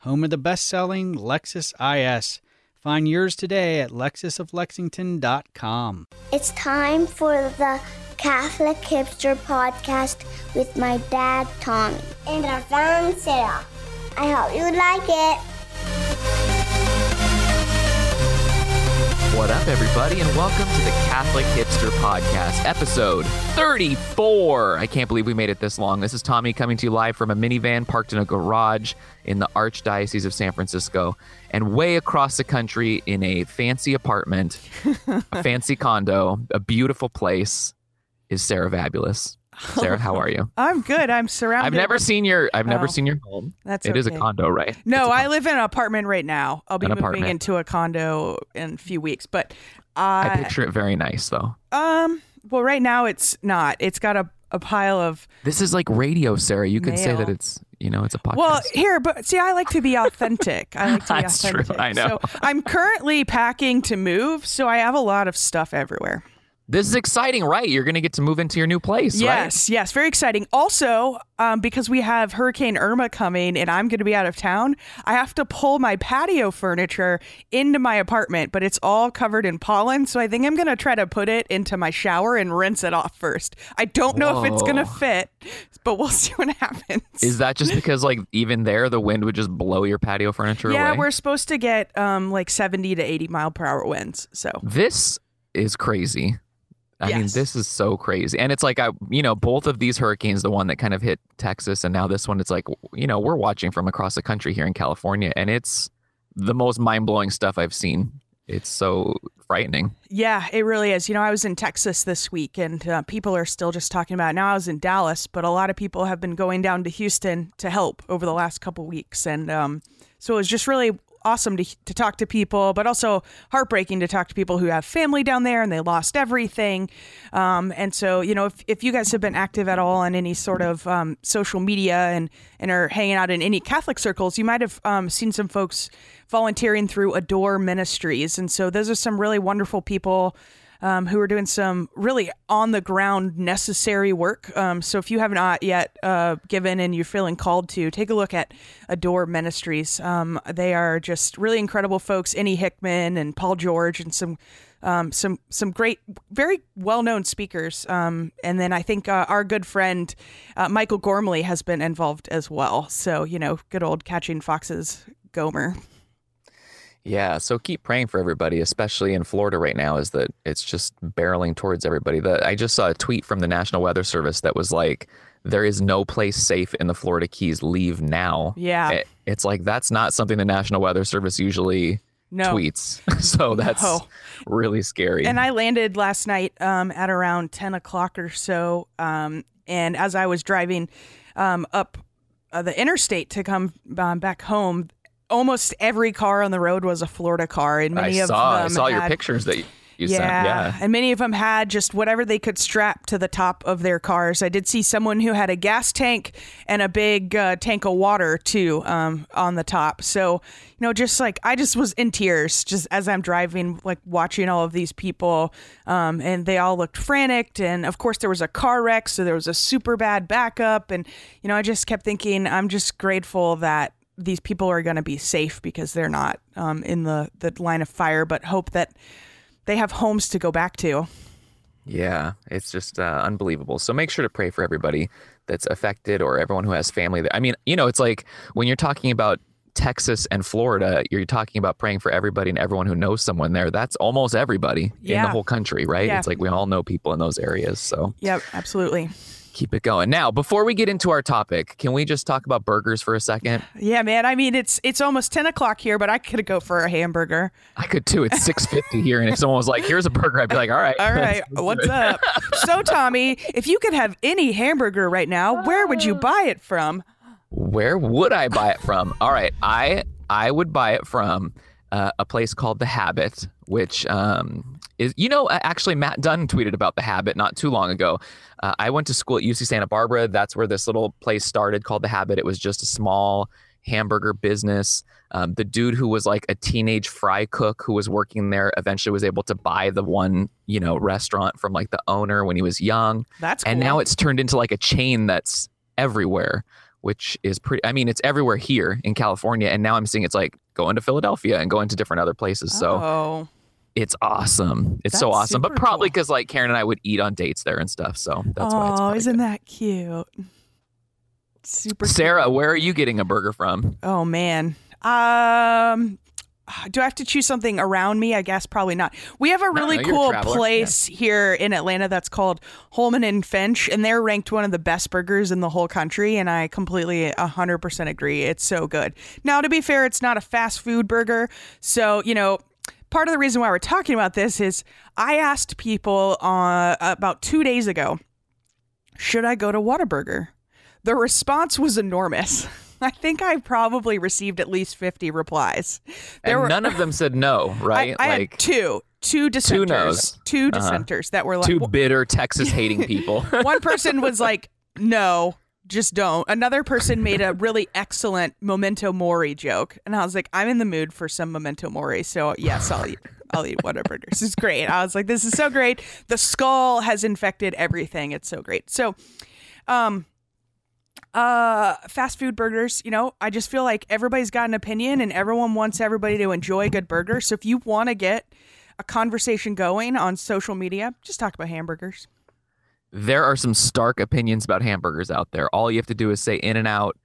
home of the best-selling Lexus IS. Find yours today at lexusoflexington.com. It's time for the Catholic Hipster Podcast with my dad, Tommy. And our friend, Sarah. I hope you like it. What up, everybody, and welcome to the Catholic Hipster Podcast, episode 34. I can't believe we made it this long. This is Tommy coming to you live from a minivan parked in a garage in the Archdiocese of San Francisco, and way across the country in a fancy apartment, a fancy condo, a beautiful place, is Sarah Vabulous. Sarah, how are you? I'm good. I'm surrounded. I've never seen your. I've never Oh. seen your home. That's it It is a condo, right? No, a I condo. live in an apartment right now. I'll be An moving apartment. into a condo in a few weeks, but I I, picture it very nice, though. um well right now it's not. It's got a, a pile of This is like radio, Sarah. You could say that it's you know it's a podcast. well here, but see I like to be authentic. I like to be That's true. authentic. I know. So I'm currently packing to move, so I have a lot of stuff everywhere. This is exciting, right? You're going to get to move into your new place, right? Yes, yes, very exciting. Also, um, because we have Hurricane Irma coming and I'm going to be out of town, I have to pull my patio furniture into my apartment, but it's all covered in pollen. So I think I'm going to try to put it into my shower and rinse it off first. I don't know if it's going to fit, but we'll see what happens. Is that just because, like, even there, the wind would just blow your patio furniture yeah, away? Yeah, we're supposed to get um, like 70 to 80 mile per hour winds. So This is crazy. I mean, this is so crazy. And it's like, I, you know, both of these hurricanes, the one that kind of hit Texas and now this one, it's like, you know, we're watching from across the country here in California, and it's the most mind blowing stuff I've seen. It's so frightening. Yeah, it really is. You know, I was in Texas this week and uh, people are still just talking about it. Now I was in Dallas, but a lot of people have been going down to Houston to help over the last couple weeks. And um, so it was just really awesome to, to talk to people, but also heartbreaking to talk to people who have family down there and they lost everything. Um, and so, you know, if, if you guys have been active at all on any sort of um, social media and, and are hanging out in any Catholic circles, you might have um, seen some folks volunteering through Adore Ministries. And so those are some really wonderful people um, who are doing some really on the ground necessary work. Um, so if you have not yet uh, given and you're feeling called to, take a look at Adore Ministries. Um, they are just really incredible folks. Annie Hickman and Paul George and some. Um, some some great, very well known speakers, um, and then I think uh, our good friend uh, Michael Gormley has been involved as well. So you know, good old catching foxes, Gomer. Yeah, so keep praying for everybody, especially in Florida right now, is that it's just barreling towards everybody. The, I just saw a tweet from the National Weather Service that was like, there is no place safe in the Florida Keys. Leave now. Yeah. It- it's like, that's not something the National Weather Service usually No. tweets. so that's No. really scary. And I landed last night um, at around 10 o'clock or so. Um, and as I was driving um, up uh, the interstate to come um, back home, almost every car on the road was a Florida car. And I many of saw, them I saw your had- pictures that you, you yeah. sent. Yeah. And many of them had just whatever they could strap to the top of their cars. I did see someone who had a gas tank and a big uh, tank of water too um, on the top. So, you know, just like I just was in tears just as I'm driving, like watching all of these people. Um, and they all looked frantic. And of course, there was a car wreck. So there was a super bad backup. And, you know, I just kept thinking, I'm just grateful that these people are going to be safe because they're not um, in the, the line of fire, but hope that they have homes to go back to. Yeah, it's just uh, unbelievable. So make sure to pray for everybody that's affected or everyone who has family. That, I mean, you know, it's like when you're talking about Texas and Florida, you're talking about praying for everybody and everyone who knows someone there. That's almost everybody in the whole country, right? Yeah. It's like we all know people in those areas. So Yep, absolutely. Keep it going. Now, before we get into our topic, can we just talk about burgers for a second? Yeah, man. I mean, it's it's almost ten o'clock here, but I could go for a hamburger. I could too. It's 650 here. And if someone was like, here's a burger, I'd be like, all right. All right, what's up? So, Tommy, if you could have any hamburger right now, where would you buy it from? Where would I buy it from? All right, I I would buy it from uh, a place called The Habit, which um, is, you know, actually, Matt Dunn tweeted about The Habit not too long ago. Uh, I went to school at UC Santa Barbara. That's where this little place started called The Habit. It was just a small hamburger business. Um, the dude who was like a teenage fry cook who was working there eventually was able to buy the one, you know, restaurant from like the owner when he was young. That's And now it's turned into like a chain that's everywhere, which is pretty, I mean, it's everywhere here in California. And now I'm seeing it's like going to Philadelphia and going to different other places. So oh, it's awesome. It's so awesome. But probably cool. because like Karen and I would eat on dates there and stuff. So that's why it's oh, isn't good. that cute? Super. cute. Sarah, where are you getting a burger from? Oh man. Um do I have to choose something around me? I guess probably not. We have a really no, a cool traveler, place here in Atlanta that's called Holeman and Finch, and they're ranked one of the best burgers in the whole country. And I completely 100% agree. It's so good. Now, to be fair, it's not a fast food burger. So, you know, part of the reason why we're talking about this is I asked people uh, about two days ago, should I go to Whataburger? The response was enormous. I think I probably received at least 50 replies. And were- none of them said no, right? I, I like two, two dissenters, no's. two Uh-huh. dissenters that were like, two bitter Texas hating people. one person was like, no, just don't. Another person made a really excellent memento mori joke, and I was like, I'm in the mood for some memento mori, so yes, I'll eat. I'll eat Whataburger. This is great. I was like, this is so great. The skull has infected everything. It's so great. So, um, uh, fast food burgers. You know, I just feel like everybody's got an opinion, and everyone wants everybody to enjoy a good burger. So if you want to get a conversation going on social media, just talk about hamburgers. There are some stark opinions about hamburgers out there. All you have to do is say in and out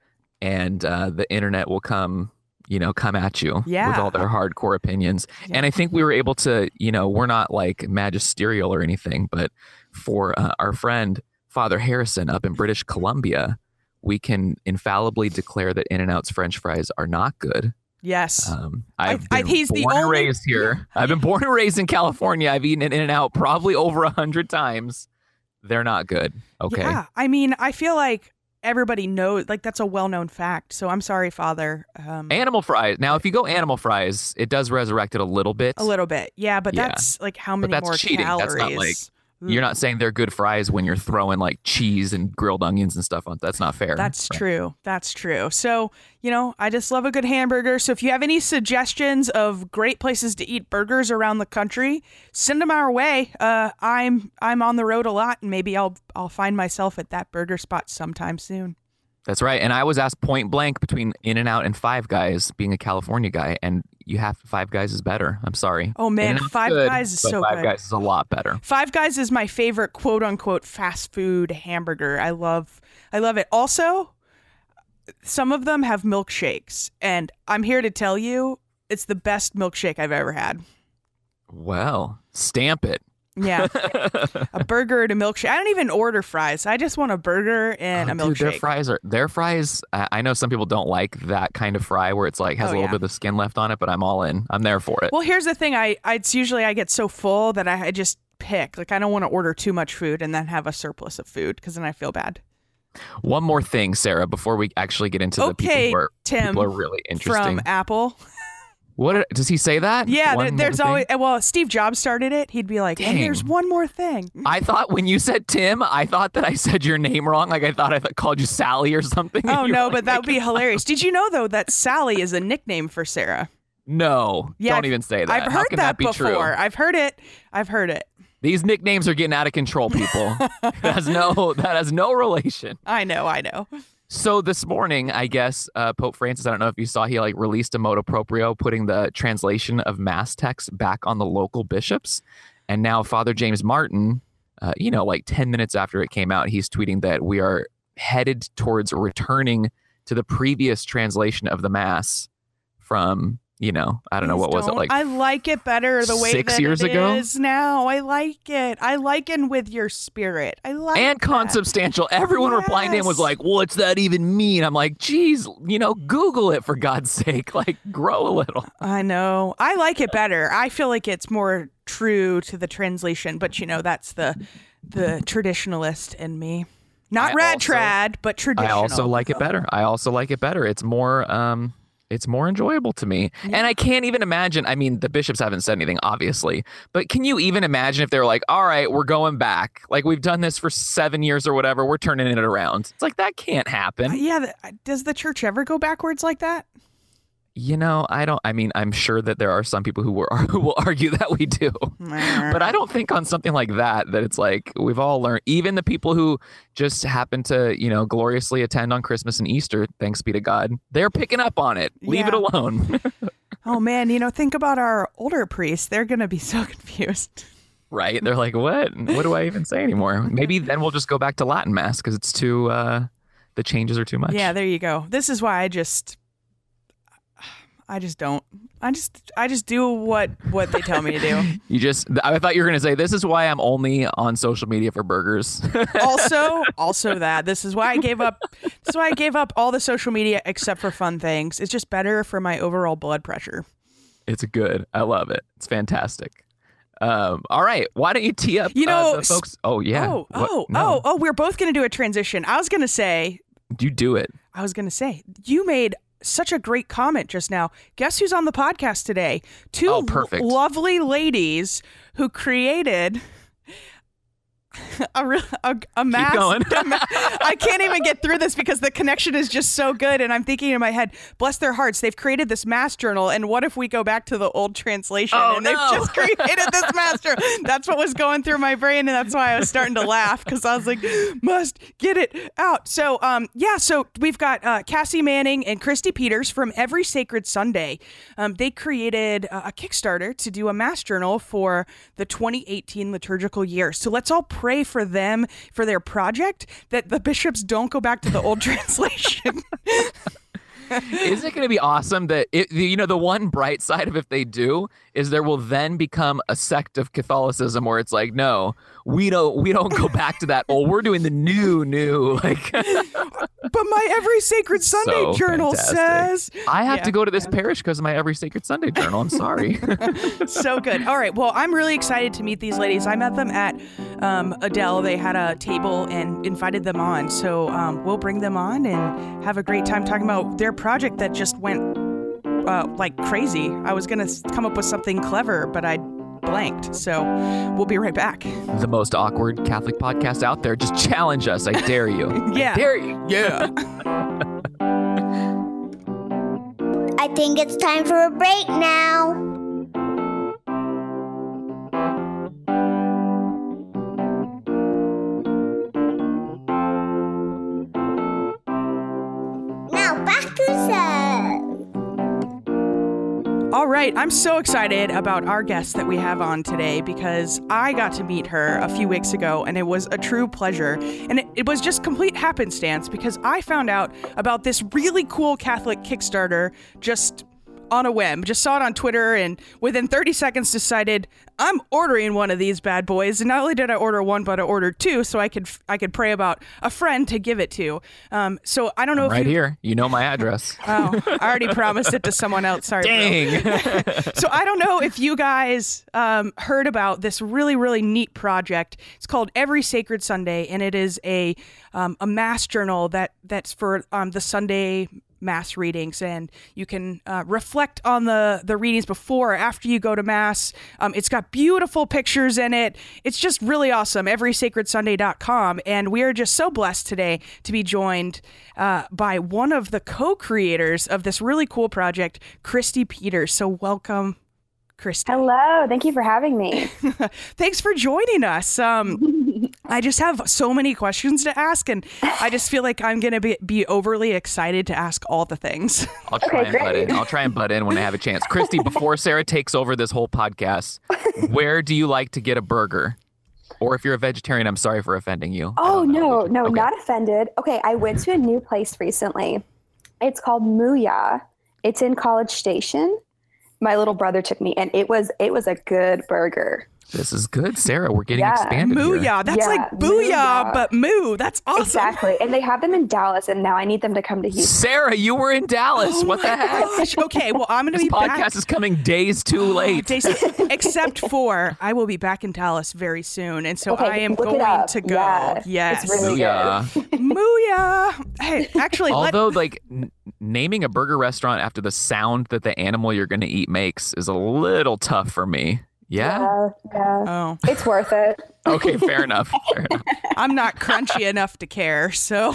and uh, the internet will come, you know, come at you with all their hardcore opinions. Yeah. And I think we were able to, you know, we're not like magisterial or anything, but for uh, our friend Father Harrison up in British Columbia, we can infallibly declare that In and Out's French fries are not good. Yes. Um, I- I've I- been he's the born and raised here. I've been born and raised in California. I've eaten an In and Out probably over a hundred times. They're not good. Okay. Yeah. I mean, I feel like everybody knows, like, that's a well known fact. So I'm sorry, Father. Um, Animal fries. Now, if you go animal fries, it does resurrect it a little bit. a little bit. Yeah. But Yeah. that's like how many that's more cheating. That's calories? not like- You're not saying they're good fries when you're throwing like cheese and grilled onions and stuff on. That's not fair. That's Right. true. That's true. So, you know, I just love a good hamburger. So, if you have any suggestions of great places to eat burgers around the country, send them our way. Uh, I'm I'm on the road a lot, and maybe I'll I'll find myself at that burger spot sometime soon. That's right. And I was asked point blank between In and Out and Five Guys, being a California guy, and you have Five Guys is better. I'm sorry. Oh, man, Five good, Guys is so Five good. Guys is a lot better. Five Guys is my favorite quote unquote fast food hamburger. I love I love it. Also, some of them have milkshakes, and I'm here to tell you it's the best milkshake I've ever had. Well, stamp it. Yeah. a burger and a milkshake. I don't even order fries. I just want a burger and Oh, a dude, their milkshake. fries are their fries. I I know some people don't like that kind of fry where it's like has Oh, a little yeah. bit of skin left on it, but I'm all in. I'm there for it. well, here's the thing. I, I it's usually I get so full that I, I just pick. Like I don't want to order too much food and then have a surplus of food because then I feel bad. One more thing, Sarah, before we actually get into the people Okay, who are, Tim, people are really interesting. From Apple. What does he say that? Yeah, One there, more there's thing? always eh, well, Steve Jobs started it. He'd be like, "And there's one more thing." I thought when you said Tim, I thought that I said your name wrong. Like I thought I th- called you Sally or something. Oh no, like but that would be hilarious. Did you know though that Sally is a nickname for Sarah? No, Yeah, don't I've- even say that. I've heard that, that, be before. true? I've heard it. I've heard it. These nicknames are getting out of control, people. that has no that has no relation. I know. I know. So this morning, I guess uh, Pope Francis. I don't know if you saw he like released a motu proprio, putting the translation of mass text back on the local bishops, and now Father James Martin. Uh, you know, like ten minutes after it came out, he's tweeting that we are headed towards returning to the previous translation of the mass from you know I don't know Please what was it like I like it better the way six that years it ago? is now. I like it. I liken with your spirit. I like and that. consubstantial. Everyone replying to him was like, "What's that even mean?" I'm like, "Geez, you know, Google it for God's sake. Like, grow a little." I know. I like it better. I feel like it's more true to the translation, but you know, that's the the traditionalist in me. Not I rad also- trad, but traditional. I also like it better. I also like it better. It's more, um, it's more enjoyable to me. And I can't even imagine. I mean, the bishops haven't said anything, obviously, but can you even imagine if they were like, all right, we're going back? Like, we've done this for seven years or whatever. We're turning it around. It's like, that can't Uh, happen. yeah, th- does the church ever go backwards like that? You know, I don't, I mean, I'm sure that there are some people who, were, who will argue that we do. But I don't think on something like that that it's like we've all learned. Even the people who just happen to, you know, gloriously attend on Christmas and Easter, thanks be to God, they're picking up on it. Leave it alone. Oh man, you know, think about our older priests. They're gonna be so confused. right? They're like, what? What do I even say anymore? Maybe then we'll just go back to Latin mass because it's too. uh The changes are too much. Yeah, there you go. This is why I just I just don't. I just I just do what what they tell me to do. You just. I thought you were gonna say this is why I'm only on social media for burgers. also, also that this is why I gave up. This is why I gave up all the social media except for fun things. It's just better for my overall blood pressure. it's good. I love it. It's fantastic. Um, all right, why don't you tee up? You uh, know, the folks. Oh yeah. Oh, What- oh, no. oh, oh, we're both going to do a transition. I was going to say, You do it. I was going to say, you made such a great comment just now. Guess who's on the podcast today? Two Oh, lovely ladies who created a, real, a, a mass. going. a ma- I can't even get through this because the connection is just so good. And I'm thinking in my head, bless their hearts, they've created this mass journal. And what if we go back to the old translation Oh, and they've just created this mass journal? That's what was going through my brain. And that's why I was starting to laugh because I was like, must get it out. So, um, yeah, so we've got uh, Cassie Manning and Christy Peters from Every Sacred Sunday. Um, they created uh, a Kickstarter to do a mass journal for the 2018 liturgical year. So let's all pray for them for their project that the bishops don't go back to the old translation. Isn't it going to be awesome that it, you know the one bright side of if they do is there will then become a sect of Catholicism where it's like no we don't we don't go back to that old we're doing the new new like but my Every Sacred Sunday So journal fantastic. says I have Yeah. to go to this parish because of my every sacred Sunday journal I'm sorry so good. All right. Well, I'm really excited to meet these ladies. I met them at um, Edel. They had a table and invited them on. So um, we'll bring them on and have a great time talking about their project that just went uh, like crazy. I was going to come up with something clever, but I blanked. So we'll be right back. the most awkward Catholic podcast out there just challenge us I dare you I Yeah. dare you Yeah. I think it's time for a break now. Now right, I'm so excited about our guest that we have on today because I got to meet her a few weeks ago and it was a true pleasure. And it, it was just complete happenstance because I found out about this really cool Catholic Kickstarter just on a whim. Just saw it on Twitter and within 30 seconds decided I'm ordering one of these bad boys. And not only did I order one, but I ordered two so I could I could pray about a friend to give it to. Um, so I don't know if right you, here you know my address Oh, I already promised it to someone else. Sorry. dang So I don't know if you guys um, heard about this really, really neat project. It's called Every Sacred Sunday, and it is a um, a mass journal that that's for um, the Sunday mass readings and you can uh, reflect on the the readings before or after you go to mass. Um, it's got beautiful pictures in it. It's just really awesome. Everysacredsunday.com and we are just so blessed today to be joined uh, by one of the co-creators of this really cool project christy peters. So welcome christy Hello, thank you for having me. thanks for joining us um, i just have so many questions to ask and i just feel like i'm gonna be, be overly excited to ask all the things I'll try Okay, and butt in. I'll try and butt in when I have a chance. Christy, before Sarah takes over this whole podcast, where do you like to get a burger? Or if you're a vegetarian, I'm sorry for offending you. Oh no, no, Okay. not offended. Okay, I went to a new place recently. It's called Mooyah. It's in College Station. My little brother took me, and it was it was a good burger. This is good, Sarah. We're getting Yeah. expanded here. Mooyah. That's Yeah, like booyah, mooyah. but moo. That's awesome. Exactly, and they have them in Dallas, and now I need them to come to Houston. Sarah, you were in Dallas. Oh what the heck? Gosh, okay, well, I'm going to This be podcast back. is coming days too late. Days- except for I will be back in Dallas very soon, and so Okay, I am going to go. Yeah, yes, it's really Booyah. Mooyah. Hey, actually, let, Although, like, n- naming a burger restaurant after the sound that the animal you're going to eat makes is a little tough for me. Yeah. Yeah, yeah. Oh, It's worth it. Okay, fair enough. Fair enough. I'm not crunchy enough to care. So,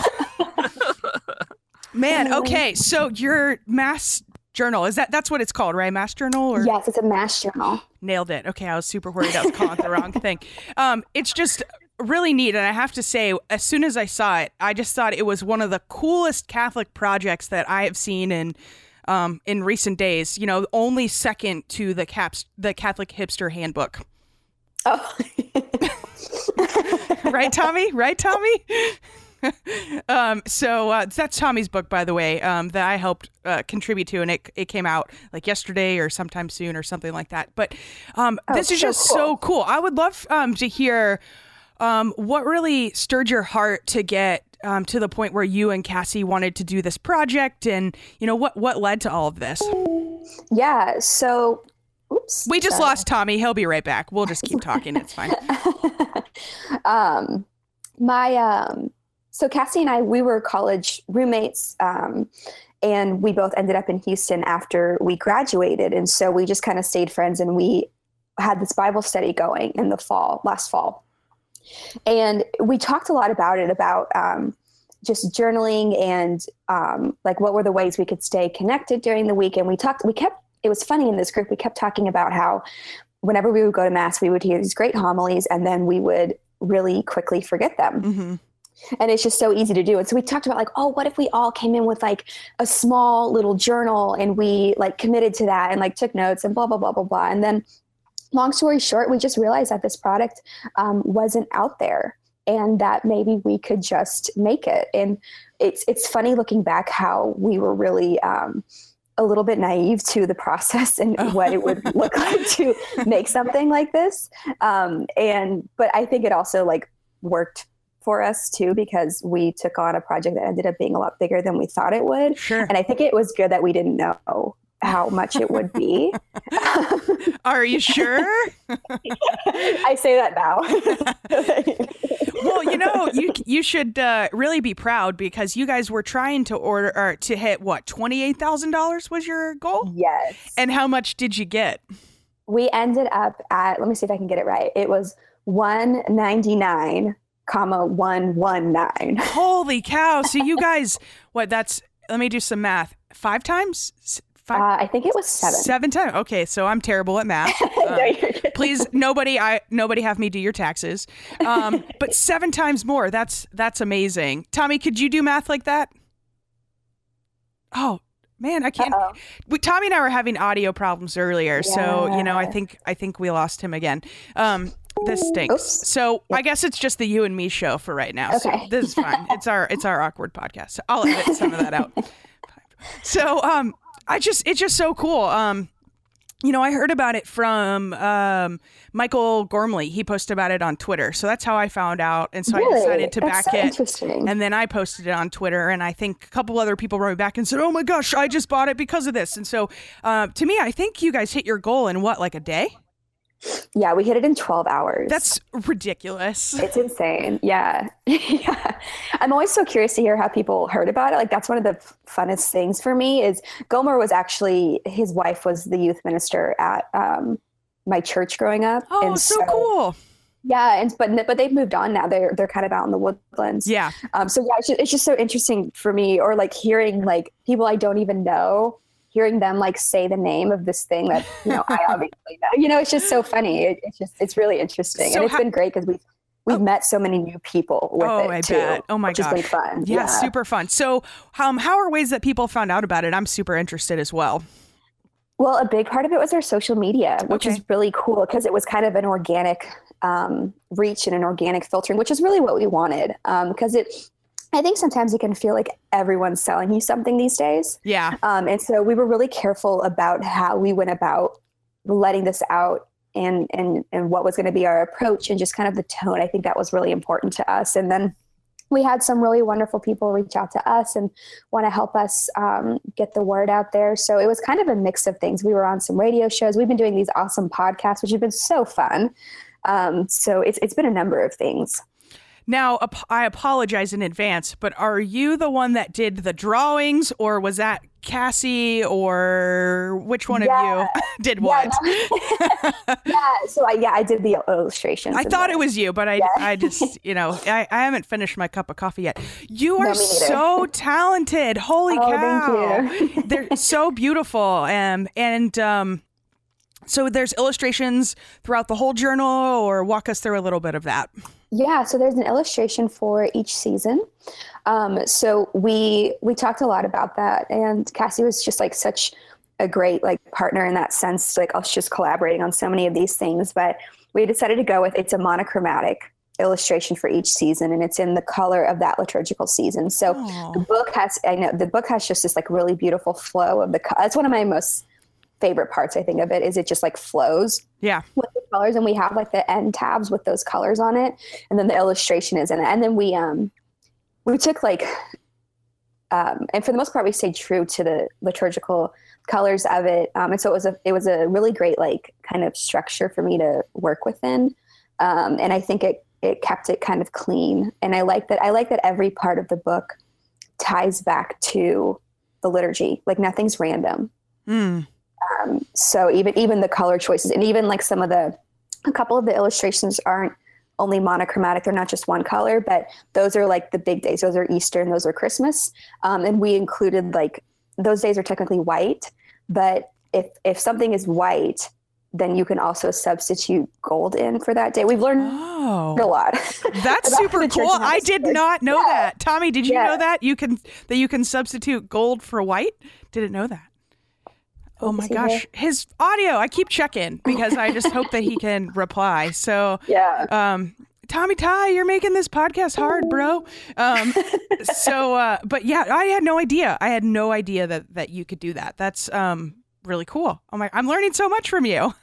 man, okay. So your mass journal is that that's what it's called, right? Mass journal or Yes, it's a mass journal. nailed it. Okay, I was super worried I was calling it the wrong thing. Um, it's just really neat, and I have to say, as soon as I saw it, I just thought it was one of the coolest Catholic projects that I have seen in um, in recent days. You know, only second to the caps the Catholic Hipster Handbook. Oh, right, Tommy? Right, Tommy? um, so uh, that's Tommy's book, by the way, um, that I helped uh, contribute to, and it it came out like yesterday or sometime soon or something like that. But um, this is so just so cool. I would love um, to hear um, what really stirred your heart to get um, to the point where you and Cassie wanted to do this project, and you know what what led to all of this. yeah. So, oops. We just sorry. lost Tommy. He'll be right back. We'll just keep talking. It's fine. um, my um, so Cassie and I we were college roommates, um, and we both ended up in Houston after we graduated, and so we just kind of stayed friends, and we had this Bible study going in the fall last fall, and we talked a lot about it about. Um, just journaling and um, like what were the ways we could stay connected during the week. And we talked we kept it was funny in this group we kept talking about how whenever we would go to mass we would hear these great homilies and then we would really quickly forget them. Hmm and it's just so easy to do. And so we talked about like oh what if we all came in with like a small little journal and we like committed to that and like took notes and blah blah blah blah blah. And then long story short we just realized that this product um, wasn't out there and that maybe we could just make it. And it's it's funny looking back how we were really um, a little bit naive to the process and what it would look like to make something like this. Um, and but i think it also like worked for us too because we took on a project that ended up being a lot bigger than we thought it would. Sure. and i think it was good that we didn't know how much it would be Are you sure? i say that now well, you know, you you should uh, really be proud because you guys were trying to order or to hit what twenty eight thousand dollars was your goal, yes and how much did you get? we ended up at let me see if i can get it right it was 199 comma 119 Holy cow! So you guys, what? That's let me do some math. Five times, five, uh, i think it was seven seven times. Okay, so I'm terrible at math. No, Uh, you're please, nobody, I nobody have me do your taxes. Um, but seven times more. That's that's amazing. Tommy, could you do math like that? Oh man, I can't. We, Tommy and I were having audio problems earlier, so you know, I think I think we lost him again. Um, this stinks. Oops. So I guess it's just the you and me show for right now. So Okay. this is fine. It's our it's our awkward podcast. So I'll edit some of that out. So um, I just it's just so cool. Um, you know, I heard about it from um, Michael Gormley. He posted about it on Twitter, so that's how I found out, and so I decided to That's back so it. interesting And then I posted it on Twitter, and I think a couple other people wrote me back and said, "Oh my gosh, I just bought it because of this." And so, uh, to me, I think you guys hit your goal in what, like a day? Yeah we hit it in 12 hours That's ridiculous. It's insane. Yeah. yeah. I'm always so curious to hear how people heard about it. Like that's one of the funnest things for me is Gomer was actually his wife was the youth minister at um, my church growing up. Oh, and so cool. Yeah, and but but they've moved on now. They're they're kind of out in the woodlands. Yeah. Um, so yeah, it's just, it's just so interesting for me, or like hearing like people I don't even know, hearing them like say the name of this thing that you know I obviously know. You know, it's just so funny. It, it's just it's really interesting, So and it's how- been great because we've we've met so many new people with Oh, it I too. bet. Oh my which has been gosh. fun. Yeah, super fun. So, um, how are ways that people found out about it? I'm super interested as well. Well, a big part of it was our social media, which Okay. is really cool because it was kind of an organic um, reach and an organic filtering, which is really what we wanted. Because it, I think sometimes it can feel like everyone's selling you something these days. Yeah. Um, and so we were really careful about how we went about letting this out and and and what was going to be our approach and just kind of the tone. I think that was really important to us. And then we had some really wonderful people reach out to us and want to help us um, get the word out there. So it was kind of a mix of things. We were on some radio shows. We've been doing these awesome podcasts, which have been so fun. Um, so it's it's been a number of things. Now, ap- I apologize in advance, but are you the one that did the drawings, or was that Cassie, or which one Yeah. of you did what? Yeah, yeah. So I, yeah, I did the illustrations. I thought the- it was you, but I, I just, you know, I, I haven't finished my cup of coffee yet. You are neither. so talented. Holy Oh, cow. thank you. They're so beautiful. Um, and um, so there's illustrations throughout the whole journal, or walk us through a little bit of that. Yeah, so there's an illustration for each season. Um, so we we talked a lot about that, and Cassie was just like such a great like partner in that sense, like us just collaborating on so many of these things. But we decided to go with it's a monochromatic illustration for each season, and it's in the color of that liturgical season. So Oh. the book has I know the book has just this like really beautiful flow of the. co- That's one of my most favorite parts. I think of it is it just like flows Yeah. with the colors and we have like the end tabs with those colors on it and then the illustration is in it and then we um we took like um and for the most part we stayed true to the liturgical colors of it um and so it was a it was a really great like kind of structure for me to work within um and i think it it kept it kind of clean and i like that i like that every part of the book ties back to the liturgy like nothing's random Mm. Um, so even even the color choices and even like some of the a couple of the illustrations aren't only monochromatic they're not just one color but those are like the big days those are easter and those are christmas um, and we included like those days are technically white but if if something is white then you can also substitute gold in for that day we've learned a Oh, lot that's super cool. I did not know Yeah. that. Tommy, did you Yeah. know that you can that you can substitute gold for white? Didn't know that. Oh my gosh, his audio. I keep checking because I just hope that he can reply. So, yeah um, Tommy Tighe, you're making this podcast hard, bro. Um, so, uh, but yeah, I had no idea. I had no idea that that you could do that. That's um really cool. Oh my, I'm learning so much from you.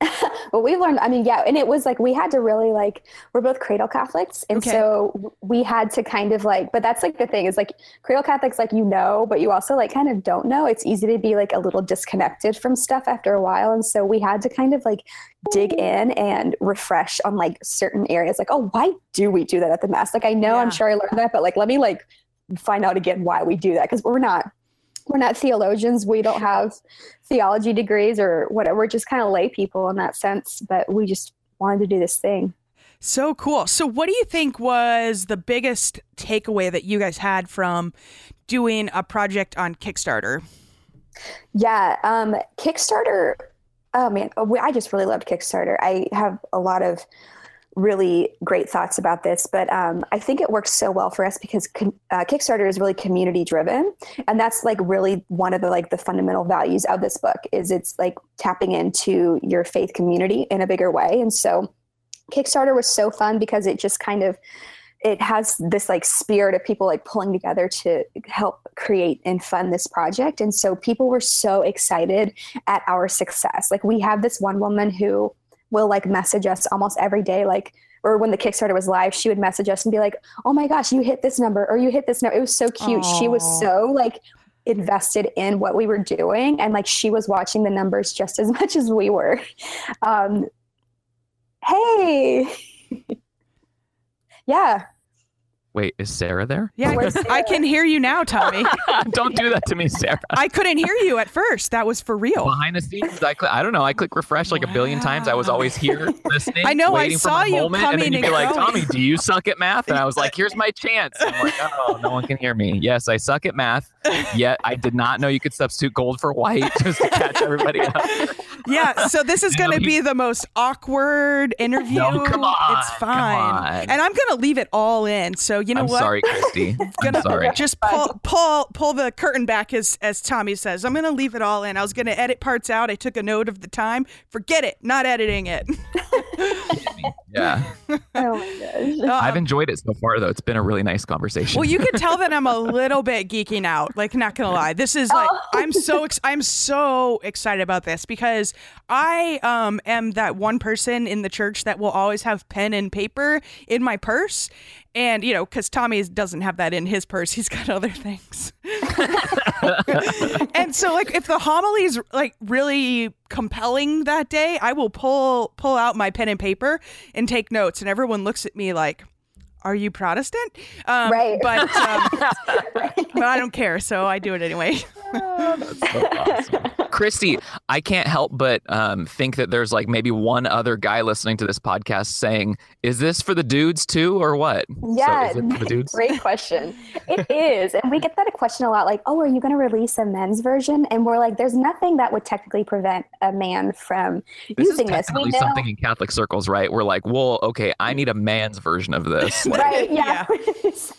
Well, we learned, I mean, yeah, and it was like we had to really like, we're both cradle Catholics. And Okay. so we had to kind of like, but that's like the thing is like cradle Catholics, like, you know, but you also like kind of don't know. It's easy to be like a little disconnected from stuff after a while. And so we had to kind of like dig in and refresh on like certain areas. Like, oh, why do we do that at the Mass? Like, I know Yeah. I'm sure I learned that, but like, let me like find out again why we do that. Cause we're not, we're not theologians. We don't have theology degrees or whatever. We're just kind of lay people in that sense, but we just wanted to do this thing. So cool. So, what do you think was the biggest takeaway that you guys had from doing a project on Kickstarter? Yeah, um, Kickstarter. Oh man, oh, I just really loved Kickstarter. I have a lot of really great thoughts about this, but um, I think it works so well for us because uh, Kickstarter is really community driven, and that's like really one of the like the fundamental values of this book is it's like tapping into your faith community in a bigger way, and so Kickstarter was so fun because it just kind of it has this like spirit of people like pulling together to help create and fund this project and so people were so excited at our success. Like we have this one woman who will like message us almost every day like or when the kickstarter was live she would message us and be like oh my gosh you hit this number or you hit this number. It was so cute. She was so like invested in what we were doing and like she was watching the numbers just as much as we were. Um hey. Yeah Wait, is Sarah there? Yeah, Where's I can hear you now, Tommy. Don't do that to me, Sarah. I couldn't hear you at first. That was for real. Behind the scenes, I, cl- I don't know. I click refresh like a billion times. I was always here listening. I know, I waiting saw for my you moment, and then you'd be and like, going. "Tommy, do you suck at math?" And I was like, "Here's my chance." I'm like, "Oh, no one can hear me." Yes, I suck at math. Yet I did not know you could substitute gold for white just to catch everybody up. Yeah, so this is going to be the most awkward interview. No, come on, It's fine. on. And I'm going to leave it all in. So, you know I'm what? sorry, Christy. I'm sorry. just pull pull pull the curtain back as as Tommy says. I'm gonna leave it all in. I was gonna edit parts out. I took a note of the time. Forget it. Not editing it. Yeah, oh my gosh Uh, I've enjoyed it so far, though. It's been a really nice conversation. well, you can tell that I'm a little bit geeking out. Like, not gonna lie, this is like Oh. I'm so ex- I'm so excited about this because I um am that one person in the church that will always have pen and paper in my purse, and you know, because Tommy doesn't have that in his purse, he's got other things. and so, like, if the homily is like really compelling that day, I will pull pull out my pen and paper and take notes, and everyone looks at me like. are you Protestant? Um, Right. But um, but I don't care, so I do it anyway. So awesome. Christy, I can't help but um, think that there's like maybe one other guy listening to this podcast saying, "Is this for the dudes too, or what?" Yeah, so is it for the dudes? great question. It is. And we get that question a lot like, oh, are you going to release a men's version? And we're like, there's nothing that would technically prevent a man from This using is this. We definitely know. something in Catholic circles, right? We're like, well, okay, I need a man's version of this. Like, Right. Yeah. So-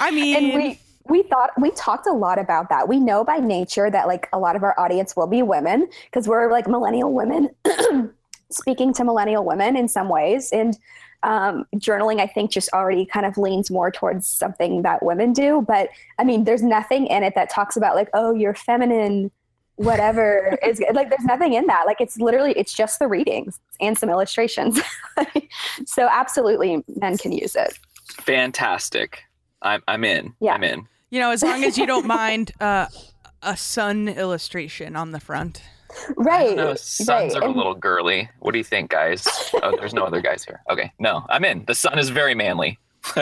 I mean, and we thought we talked a lot about that. We know by nature that like a lot of our audience will be women because we're like millennial women speaking to millennial women in some ways and um, journaling i think just already kind of leans more towards something that women do but i mean there's nothing in it that talks about like oh you're feminine whatever is like there's nothing in that like it's literally it's just the readings and some illustrations so absolutely men can use it fantastic. I'm I'm in. Yeah. I'm in. You know, as long as you don't mind uh, a sun illustration on the front. right No, sons right. are a little girly. What do you think, guys? Oh, there's no other guys here. Okay, no, I'm in. The sun is very manly.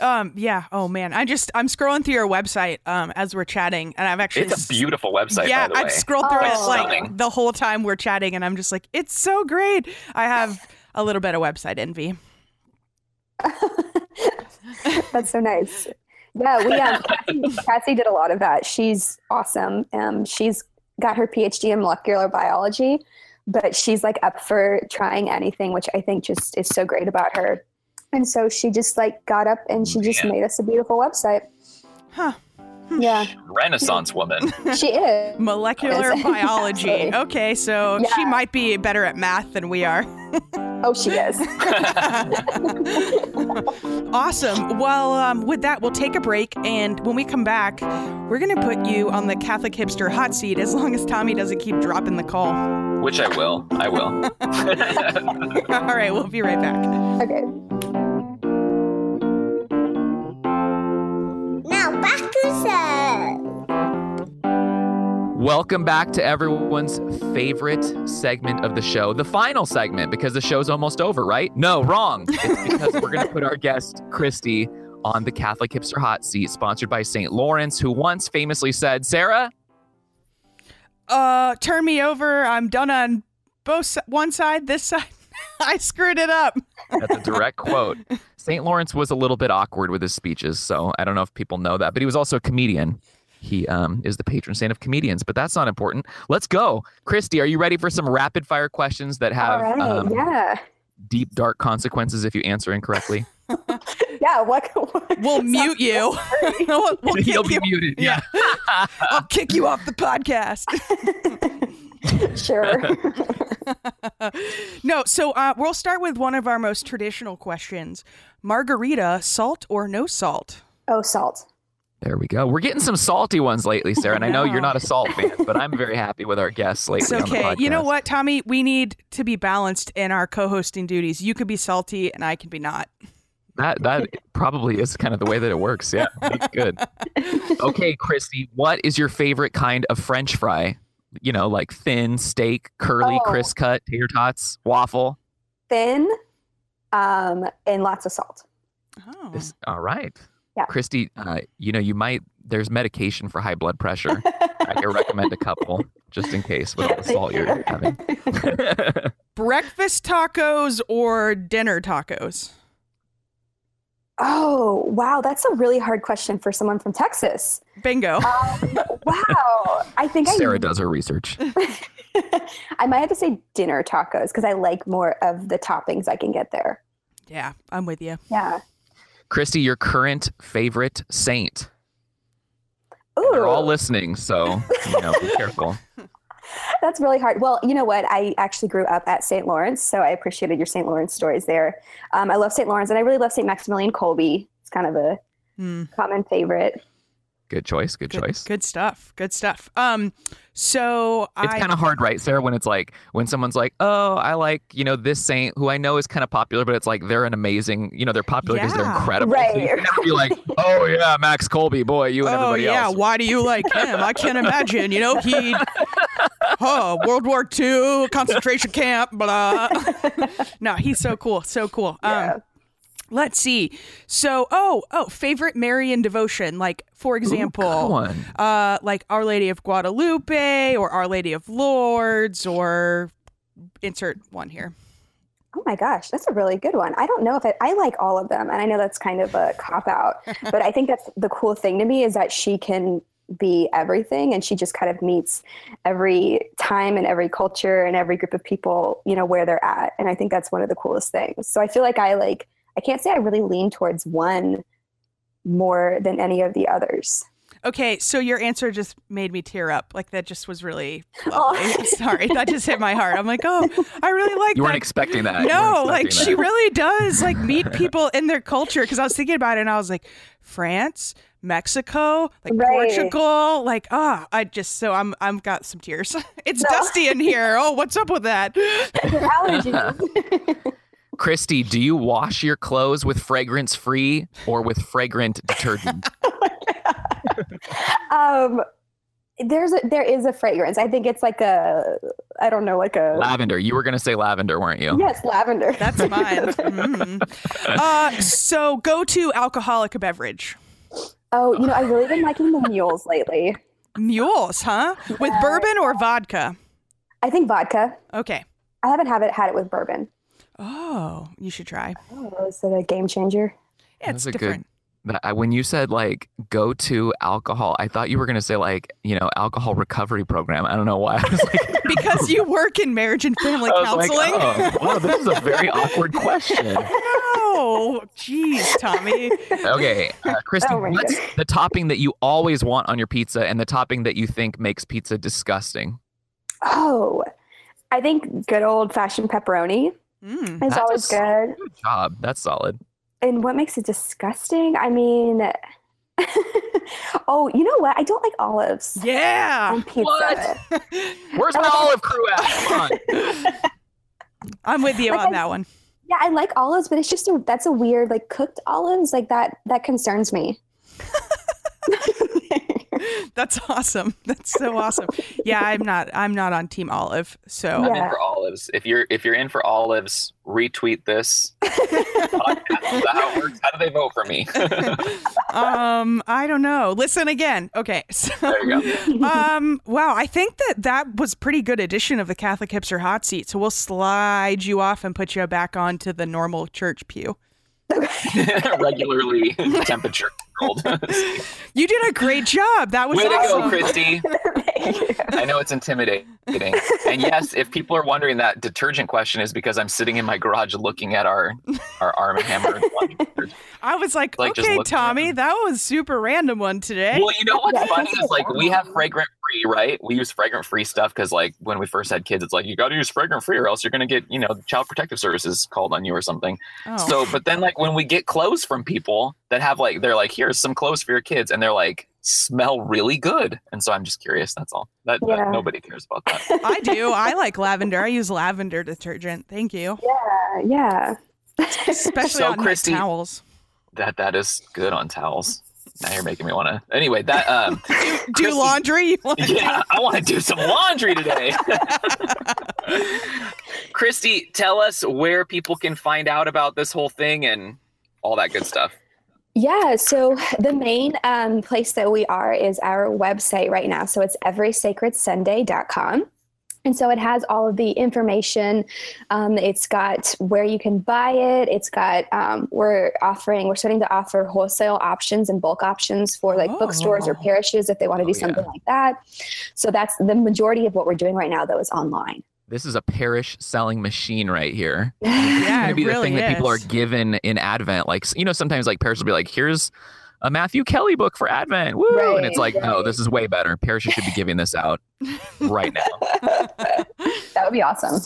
Um, yeah. Oh man, I just I'm scrolling through your website um as we're chatting, and I've actually It's a beautiful website, yeah by the way. I've scrolled through Oh. it like stunning. the whole time we're chatting, and I'm just like, it's so great. I have a little bit of website envy. That's so nice. Yeah, we um, Cassie, Cassie did a lot of that. She's awesome. Um, she's got her PhD in molecular biology, but she's like up for trying anything, which I think just is so great about her. And so she just like got up and she just Man. made us a beautiful website. Huh. Yeah, Renaissance woman. she is. Molecular Yes. biology. Absolutely. Okay, so she might be better at math than we are. Oh, she is. Awesome. Well, um, with that, we'll take a break, and when we come back, we're gonna put you on the Catholic hipster hot seat as long as Tommy doesn't keep dropping the call. Which I will. I will. All right, we'll be right back. Okay. Welcome back to everyone's favorite segment of the show, the final segment, because the show's almost over, right? No, wrong. It's because we're going to put our guest, Christy, on the Catholic Hipster Hot Seat, sponsored by St. Lawrence, who once famously said, Sarah, Uh, turn me over. I'm done on both one side, this side. I screwed it up. that's a direct quote. St. Lawrence was a little bit awkward with his speeches, so I don't know if people know that, but he was also a comedian. He um, is the patron saint of comedians, but that's not important. Let's go. Christy, are you ready for some rapid fire questions that have All right. um, yeah. deep, dark consequences if you answer incorrectly? Yeah. What? what We'll mute you. we'll we'll He'll kick be you. muted. Yeah. I'll kick you off the podcast. sure. No, so uh, we'll start with one of our most traditional questions: Margarita, salt or no salt? oh, salt. There we go. We're getting some salty ones lately, Sarah. And I know you're not a salt fan, but I'm very happy with our guests lately It's on the okay. podcast. You know what, Tommy? We need to be balanced in our co-hosting duties. You could be salty, and I can be not. That that probably is kind of the way that it works. Yeah, good. Okay, Christy, what is your favorite kind of French fry? You know, like thin, steak, curly, Oh. crisp cut, tater tots, waffle. Thin, um, and lots of salt. Oh. This, all right. Yeah. Christy, uh, you know, you might, there's medication for high blood pressure. I can recommend a couple just in case with all the salt you're having. Breakfast tacos or dinner tacos? Oh, wow. That's a really hard question for someone from Texas. Bingo. Um, wow. I think Sarah I, does her research. I might have to say dinner tacos because I like more of the toppings I can get there. yeah, I'm with you. Yeah. Christy, your current favorite saint. Ooh, They're all listening, so you know, be careful. that's really hard. Well, you know what? I actually grew up at St. Lawrence, so I appreciated your St. Lawrence stories there. Um, I love St. Lawrence, and I really love St. Maximilian Kolbe. It's kind of a Hmm. common favorite. Good choice. Good, Good, choice. good stuff. Good stuff. Um, so It's kind of hard, right, Sarah? When it's like when someone's like, "Oh, I like you know this saint who I know is kind of popular, but it's like they're an amazing, you know, they're popular because they're incredible." Right. So you can never be like, "Oh yeah, Max Kolbe, boy, you and oh everybody yeah, else." why do you like him? I can't imagine. You know he oh, World War II, concentration camp, blah. no, he's so cool. So cool. Yeah. Let's see. So, oh, oh, favorite Marian devotion. Like, for example, one. uh, like Our Lady of Guadalupe or Our Lady of Lourdes or insert one here. Oh my gosh, that's a really good one. I don't know if it, I like all of them, and I know that's kind of a cop out, but I think that's the cool thing to me is that she can be everything, and she just kind of meets every time and every culture and every group of people, you know, where they're at, and I think that's one of the coolest things. So I feel like I like I can't say I really lean towards one more than any of the others. Okay, so your answer just made me tear up. Like that just was really Aw. lovely. Sorry, that just hit my heart. I'm like, oh, I really like You weren't that. expecting that. No, weren't like expecting she really does like meet people in their culture. Because I was thinking about it, and I was like, France, Mexico, like Right. Portugal, like ah, I just so I'm I'm got some tears. It's No. dusty in here. Oh, what's up with that? Your allergies. Christy, do you wash your clothes with fragrance free or with fragrant detergent? um, there's a there is a fragrance. I think it's like a I don't know like a lavender. You were going to say lavender, weren't you? yes lavender. That's mine. Mhm. Uh, so go to alcoholic beverage. Oh, you know, I've really been liking the mules lately. Mules, huh? With bourbon or vodka? I think vodka. Okay. I haven't had it had it with bourbon. Oh, you should try. Oh, is it a game changer? Yeah, it's That's a good- different. That- I- When you said like go to alcohol, I thought you were going to say like, you know, alcohol recovery program. I don't know why. I was like, Because you work in marriage and family I was like, counseling. oh, wow, this is a very awkward question. No, jeez, Tommy. Okay, uh, Christy, Oh what's goodness. the topping that you always want on your pizza and the topping that you think makes pizza disgusting? Oh, I think good old fashioned pepperoni Mm. a always good. Good job. That's solid. And what makes it disgusting? I mean, oh, you know what? I don't like olives Yeah. on pizza. What? Where's my olive crew at? Come on. I'm with you Like on I- that one. Yeah, I like olives, but it's just a that's a weird like cooked olives like that that concerns me. That's awesome. That's so awesome. Yeah, I'm not I'm not on team olive. So I'm in for olives. If you're if you're in for olives, retweet this. podcast. Is that how it works? How do they vote for me? um I don't know. Listen again. Okay. So there you go. um wow, I think that that was pretty good addition of the Catholic hipster hot seat. So we'll slide you off and put you back onto the normal church pew. Regularly temperature controlled. You did a great job. That was Way to awesome. go, Christy. I know it's intimidating. And yes, if people are wondering that detergent question is because I'm sitting in my garage looking at our our Arm and Hammer. detergent. I was like, Like, okay, Tommy, that was super random one today. Well, you know what's funny that's is like we have fragrant free, right? We use fragrant free stuff because like when we first had kids, it's like you got to use fragrant free or else you're gonna get you know child protective services called on you or something. oh. So, but then like when we get clothes from people that have like they're like here's some clothes for your kids and they're like smell really good, and so I'm just curious. That's all. That, that- nobody cares about that. I do. I like lavender. I use lavender detergent. Thank you. Yeah, yeah. Especially So, on Christy- towels. that that is good on towels. Now you're making me want to. Anyway, that um, Do Christy- laundry. You do- yeah, I want to do some laundry today. Christy, tell us where people can find out about this whole thing and all that good stuff. Yeah, so the main um, place that we are is our website right now. So it's everysacredsunday.com. And so it has all of the information. Um, it's got where you can buy it. It's got, um, we're offering, we're starting to offer wholesale options and bulk options for like bookstores or Oh. parishes if they want to Oh, do something yeah. like that. So that's the majority of what we're doing right now, though, is online. This is a parish selling machine right here. Yeah, it's gonna it be the really thing that people are given in Advent. Like you know, sometimes like parishes will be like, "Here's a Matthew Kelly book for Advent," woo, and it's Right, like, no, this is way better. Parishes should be giving this out right now. that would be awesome.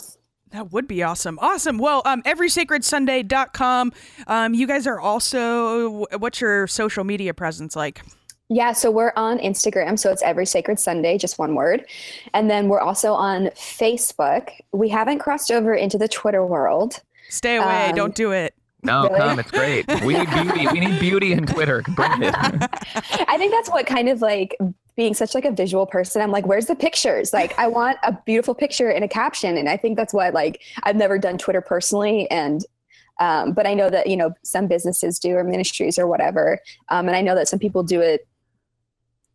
That would be awesome. Awesome. Well, um, everysacredsunday.com. Um, you guys are also, what's your social media presence like? Yeah, so we're on Instagram, so it's every sacred Sunday, just one word. And then we're also on Facebook. We haven't crossed over into the Twitter world. Stay away. Um, Don't do it. No, Really? come, it's great. We need beauty. We need beauty in Twitter. Bring it. I think that's what kind of like being such like a visual person, I'm like, where's the pictures? Like, I want a beautiful picture and a caption. And I think that's what like I've never done Twitter personally, and um, but I know that you know some businesses do or ministries or whatever, um, and I know that some people do it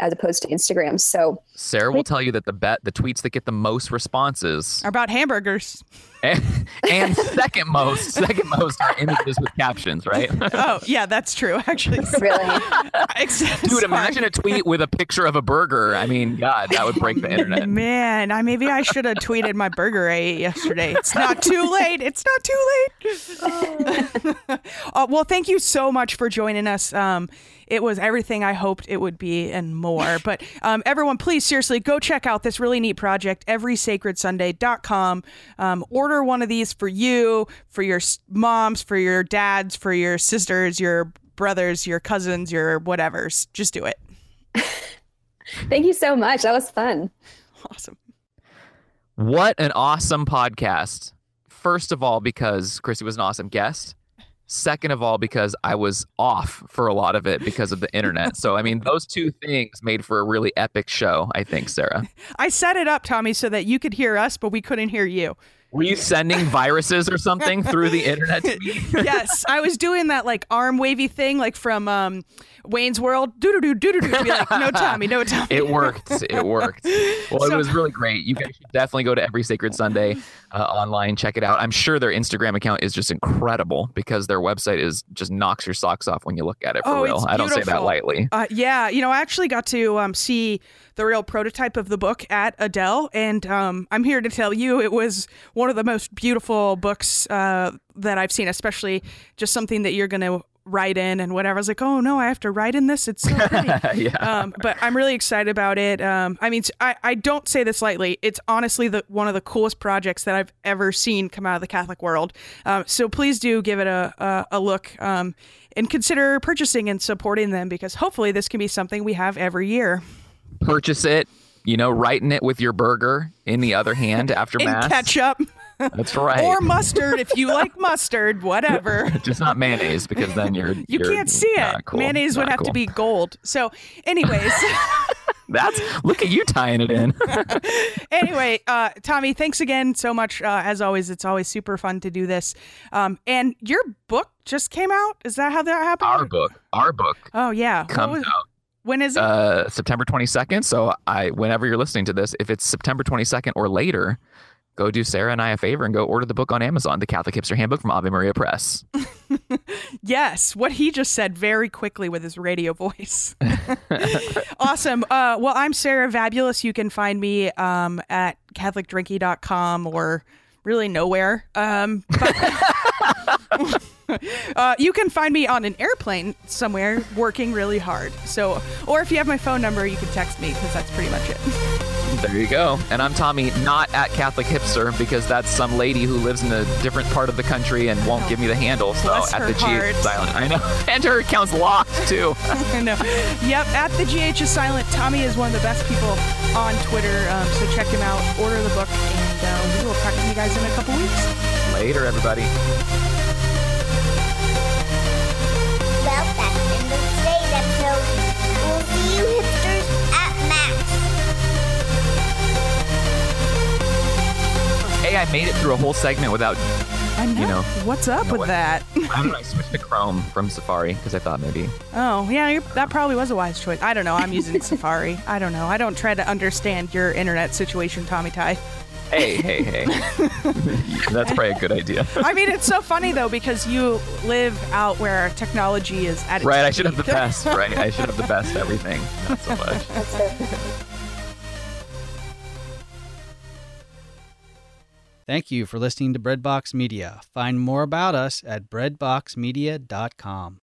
as opposed to Instagram. So Sarah will tell you that the bet the tweets that get the most responses Are about hamburgers. and, and second most second most are images with captions, right? Oh, yeah, that's true, actually. really, Except- Dude, sorry. imagine a tweet with a picture of a burger. I mean, God, that would break the internet. Man, I maybe I should have tweeted my burger I ate yesterday. It's not too late. It's not too late. uh, well, thank you so much for joining us. Um, it was everything I hoped it would be and more. But um, everyone, please seriously go check out this really neat project, everysacredsunday.com. Um, order one of these for you, for your moms, for your dads, for your sisters, your brothers, your cousins, your whatevers. Just do it. thank you so much. That was fun. Awesome. What an awesome podcast. First of all, because Chrissy was an awesome guest. Second of all, because I was off for a lot of it because of the internet. So, I mean, those two things made for a really epic show, I think, Sarah. I set it up, Tommy, so that you could hear us, but we couldn't hear you. Were you sending viruses or something through the internet to me? yes, I was doing that like arm wavy thing, like from um, Wayne's World. Doo doo doo doo doo. Be like, no Tommy, no Tommy. It worked. It worked. Well, it was really great. You guys should definitely go to Every Sacred Sunday uh, online, check it out. I'm sure their Instagram account is just incredible because their website is just knocks your socks off when you look at it for Oh, real. I don't say that lightly. Uh, yeah, you know, I actually got to um, see the real prototype of the book at Edel, and um, I'm here to tell you it was one of the most beautiful books uh, that I've seen, especially just something that you're going to write in and whatever. I was like, oh no, I have to write in this. It's so pretty. yeah. um, but I'm really excited about it. Um, I mean, I, I don't say this lightly. It's honestly the one of the coolest projects that I've ever seen come out of the Catholic world. Um, so please do give it a a, a look um, and consider purchasing and supporting them because hopefully this can be something we have every year. Purchase it, you know, writing it with your burger in the other hand after In mass. ketchup That's right. or mustard if you like mustard, whatever. just not mayonnaise because then you're You you're can't see it. cool. Mayonnaise would Not have to be gold. So, anyways. That's look at you tying it in. anyway, uh, Tommy, thanks again so much. Uh, as always, it's always super fun to do this. Um, and your book just came out. Is that how that happened? our book, our book Oh yeah. Comes was- out when is it? uh, September 22nd. So I, whenever you're listening to this, if it's September 22nd or later, go do Sarah and I a favor and go order the book on Amazon, the Catholic Hipster Handbook from Ave Maria Press. yes, what he just said very quickly with his radio voice. awesome. Uh, well, I'm Sarah Vabulous. You can find me um, at CatholicDrinkie.com or really nowhere. Um, but- uh, you can find me on an airplane somewhere working really hard. So, or if you have my phone number, you can text me because that's pretty much it. There you go. And I'm Tommy, not at Catholic Hipster, because that's some lady who lives in a different part of the country and won't give me the handle. So at the heart. it's silent. I know. And her account's locked too. I know. Yep, at the GH is silent. Tommy is one of the best people on Twitter, um, so check him out. Order the book, and uh, we will talk to you guys in a couple weeks. Later, everybody. Well, that's the end of today's episode. We'll see you hipsters at Max. Hey, I made it through a whole segment without. I know. You know. What's up know with what? that? I don't know. I switched to Chrome from Safari because I thought maybe. Oh, yeah, you're, that probably was a wise choice. I don't know. I'm using Safari. I don't know. I don't try to understand your internet situation, Tommy Tighe. Hey, hey, hey. That's probably a good idea. I mean, it's so funny though because you live out where technology is at its Right, I should have the best, right? I should have the best everything. Not so much. Thank you for listening to Breadbox Media. Find more about us at breadboxmedia.com.